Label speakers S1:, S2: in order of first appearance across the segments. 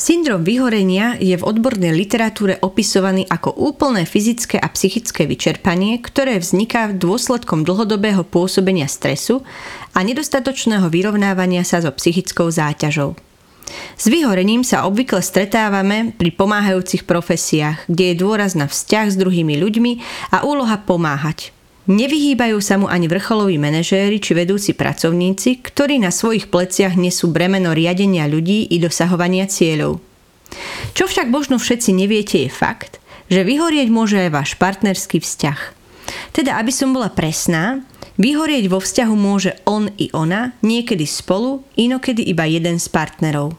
S1: Syndrom vyhorenia je v odbornej literatúre opisovaný ako úplné fyzické a psychické vyčerpanie, ktoré vzniká dôsledkom dlhodobého pôsobenia stresu a nedostatočného vyrovnávania sa so psychickou záťažou. S vyhorením sa obvykle stretávame pri pomáhajúcich profesiách, kde je dôraz na vzťah s druhými ľuďmi a úloha pomáhať. Nevyhýbajú sa mu ani vrcholoví manažéri či vedúci pracovníci, ktorí na svojich pleciach nesú bremeno riadenia ľudí i dosahovania cieľov. Čo však možno všetci neviete je fakt, že vyhorieť môže aj váš partnerský vzťah. Teda, aby som bola presná, vyhorieť vo vzťahu môže on i ona, niekedy spolu, inokedy iba jeden z partnerov.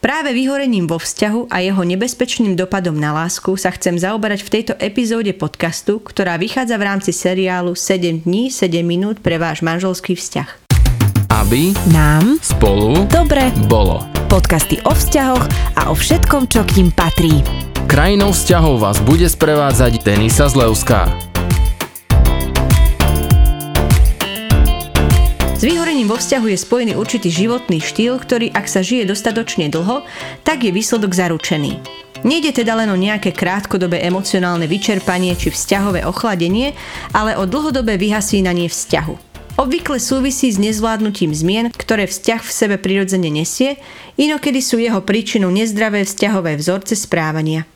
S1: Práve vyhorením vo vzťahu a jeho nebezpečným dopadom na lásku sa chcem zaoberať v tejto epizóde podcastu, ktorá vychádza v rámci seriálu 7 dní, 7 minút pre váš manželský vzťah.
S2: Aby
S3: Nám
S2: spolu
S3: dobre
S2: bolo.
S3: podcasty o vzťahoch a o všetkom, čo k ním patrí.
S2: Krajinou vzťahov vás bude sprevádzať Denisa Zlevská.
S1: S vyhorením vo vzťahu je spojený určitý životný štýl, ktorý ak sa žije dostatočne dlho, tak je výsledok zaručený. Nejde teda len o nejaké krátkodobé emocionálne vyčerpanie či vzťahové ochladenie, ale o dlhodobé vyhasínanie vzťahu. Obvykle súvisí s nezvládnutím zmien, ktoré vzťah v sebe prirodzene nesie, inokedy sú jeho príčinou nezdravé vzťahové vzorce správania.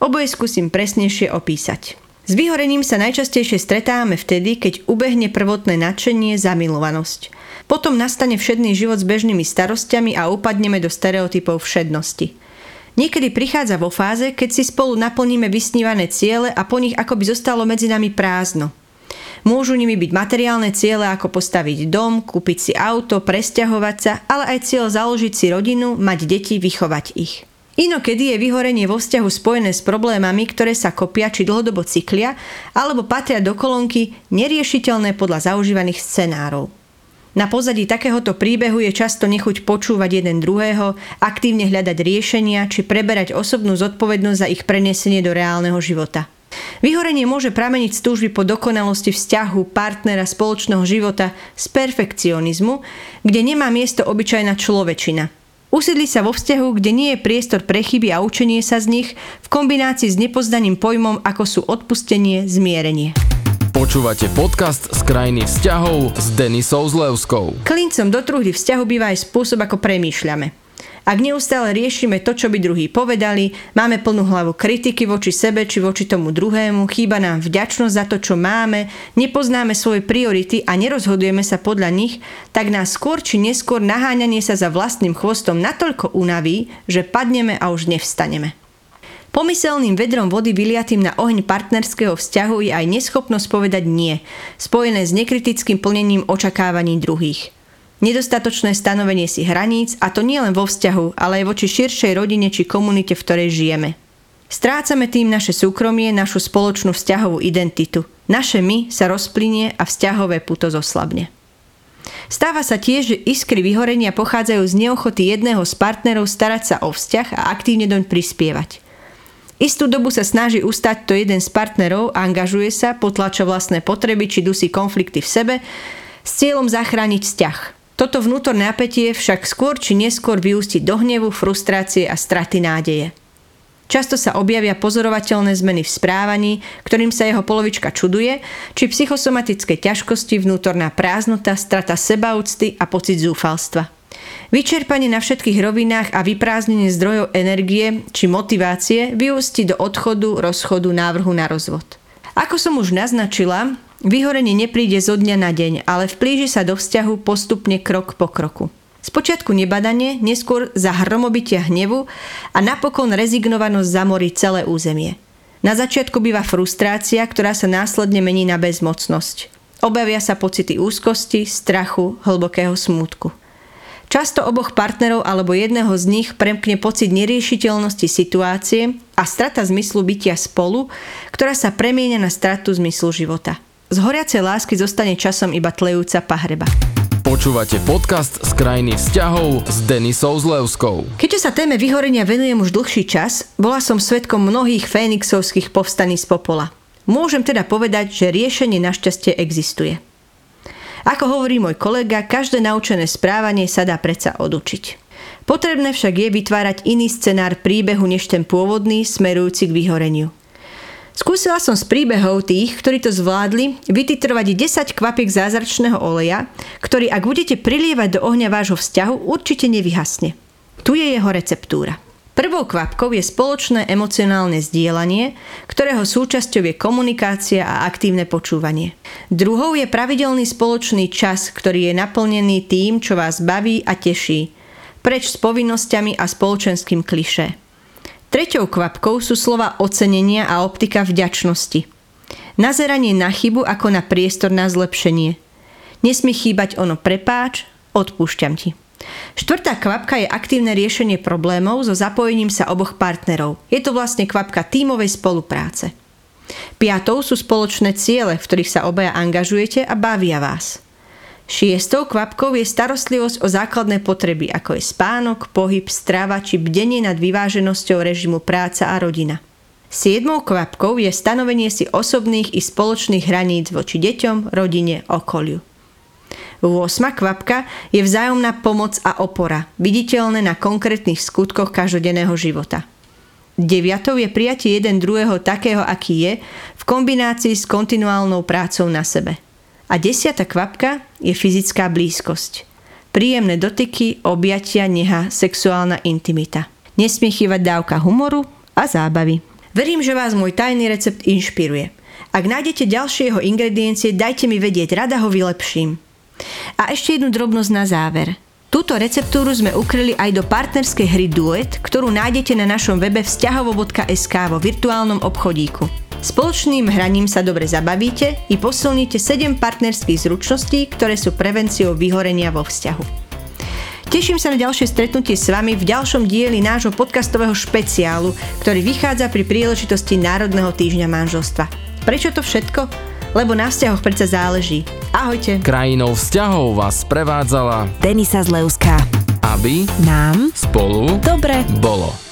S1: Oboje skúsim presnejšie opísať. S vyhorením sa najčastejšie stretávame vtedy, keď ubehne prvotné nadšenie, zamilovanosť. Potom nastane všedný život s bežnými starostiami a upadneme do stereotypov všednosti. Niekedy prichádza vo fáze, keď si spolu naplníme vysnívané ciele a po nich akoby zostalo medzi nami prázdno. Môžu nimi byť materiálne ciele ako postaviť dom, kúpiť si auto, presťahovať sa, ale aj cieľ založiť si rodinu, mať deti, vychovať ich. Inokedy je vyhorenie vo vzťahu spojené s problémami, ktoré sa kopia či dlhodobo cyklia, alebo patria do kolónky neriešiteľné podľa zaužívaných scenárov. Na pozadí takéhoto príbehu je často nechuť počúvať jeden druhého, aktívne hľadať riešenia či preberať osobnú zodpovednosť za ich prenesenie do reálneho života. Vyhorenie môže prameniť z túžby po dokonalosti vzťahu, partnera, spoločného života, z perfekcionizmu, kde nemá miesto obyčajná človečina – Usiedli sa vo vzťahu, kde nie je priestor pre chyby a učenie sa z nich v kombinácii s nepoznaným pojmom, ako sú odpustenie, zmierenie.
S2: Počúvate podcast z krajiny vzťahov s Denisou Zlevskou.
S1: Klincom do truhly vzťahu býva aj spôsob, ako premýšľame. Ak neustále riešime to, čo by druhí povedali, máme plnú hlavu kritiky voči sebe či voči tomu druhému, chýba nám vďačnosť za to, čo máme, nepoznáme svoje priority a nerozhodujeme sa podľa nich, tak nás skôr či neskôr naháňanie sa za vlastným chvostom natoľko unaví, že padneme a už nevstaneme. Pomyselným vedrom vody vyliatým na oheň partnerského vzťahu je aj neschopnosť povedať nie, spojené s nekritickým plnením očakávaní druhých. Nedostatočné stanovenie si hraníc, a to nielen vo vzťahu, ale aj voči širšej rodine či komunite, v ktorej žijeme. Strácame tým naše súkromie, našu spoločnú vzťahovú identitu. Naše my sa rozplynie a vzťahové puto zoslabne. Stáva sa tiež, že iskry vyhorenia pochádzajú z neochoty jedného z partnerov starať sa o vzťah a aktívne doň prispievať. Istú dobu sa snaží ustať to jeden z partnerov, angažuje sa, potlača vlastné potreby či dusí konflikty v sebe s cieľom zachrániť vzťah – toto vnútorné napätie však skôr či neskôr vyústi do hnevu, frustrácie a straty nádeje. Často sa objavia pozorovateľné zmeny v správaní, ktorým sa jeho polovička čuduje, či psychosomatické ťažkosti, vnútorná prázdnota, strata sebaúcty a pocit zúfalstva. Vyčerpanie na všetkých rovinách a vyprázdnenie zdrojov energie či motivácie vyústi do odchodu, rozchodu, návrhu na rozvod. Ako som už naznačila, Vyhorenie nepríde zo dňa na deň, ale vplíži sa do vzťahu postupne krok po kroku. Spočiatku nebadanie, neskôr za hromobytia hnevu a napokon rezignovanosť zamorí celé územie. Na začiatku býva frustrácia, ktorá sa následne mení na bezmocnosť. Objavia sa pocity úzkosti, strachu, hlbokého smútku. Často oboch partnerov alebo jedného z nich premkne pocit neriešiteľnosti situácie a strata zmyslu bytia spolu, ktorá sa premieňa na stratu zmyslu života. Z horiacej lásky zostane časom iba tlejúca pahreba.
S2: Počúvate podcast z krajiny vzťahov s Denisou Zlevskou.
S1: Keďže sa téme vyhorenia venujem už dlhší čas, bola som svetkom mnohých fénixovských povstaní z popola. Môžem teda povedať, že riešenie našťastie existuje. Ako hovorí môj kolega, každé naučené správanie sa dá predsa odučiť. Potrebné však je vytvárať iný scenár príbehu než ten pôvodný, smerujúci k vyhoreniu. Skúsila som z príbehov tých, ktorí to zvládli, vytitrovať 10 kvapiek zázračného oleja, ktorý ak budete prilievať do ohňa vášho vzťahu, určite nevyhasne. Tu je jeho receptúra. Prvou kvapkou je spoločné emocionálne zdieľanie, ktorého súčasťou je komunikácia a aktívne počúvanie. Druhou je pravidelný spoločný čas, ktorý je naplnený tým, čo vás baví a teší, preč s povinnosťami a spoločenským klišé. Treťou kvapkou sú slova ocenenia a optika vďačnosti. Nazeranie na chybu ako na priestor na zlepšenie. Nesmie chýbať ono prepáč, odpúšťam ti. Štvrtá kvapka je aktívne riešenie problémov so zapojením sa oboch partnerov. Je to vlastne kvapka tímovej spolupráce. Piatou sú spoločné ciele, v ktorých sa obaja angažujete a bavia vás. Šiestou kvapkou je starostlivosť o základné potreby, ako je spánok, pohyb, strava či bdenie nad vyváženosťou režimu práca a rodina. Siedmou kvapkou je stanovenie si osobných i spoločných hraníc voči deťom, rodine, okoliu. 8. kvapka je vzájomná pomoc a opora, viditeľné na konkrétnych skutkoch každodenného života. Deviatou je prijatie jeden druhého takého, aký je, v kombinácii s kontinuálnou prácou na sebe – a desiata kvapka je fyzická blízkosť. Príjemné dotyky, objatia, neha, sexuálna intimita. Nesmie chýbať dávka humoru a zábavy. Verím, že vás môj tajný recept inšpiruje. Ak nájdete ďalšie jeho ingrediencie, dajte mi vedieť, rada ho vylepším. A ešte jednu drobnosť na záver. Túto receptúru sme ukryli aj do partnerskej hry Duet, ktorú nájdete na našom webe vzťahovo.sk vo virtuálnom obchodíku. Spoločným hraním sa dobre zabavíte i posilníte 7 partnerských zručností, ktoré sú prevenciou vyhorenia vo vzťahu. Teším sa na ďalšie stretnutie s vami v ďalšom dieli nášho podcastového špeciálu, ktorý vychádza pri príležitosti Národného týždňa manželstva. Prečo to všetko? Lebo na vzťahoch predsa záleží. Ahojte.
S2: Krajinou vzťahov vás prevádzala
S3: Denisa Zleuská.
S2: Aby
S3: Nám
S2: spolu
S3: dobre
S2: bolo.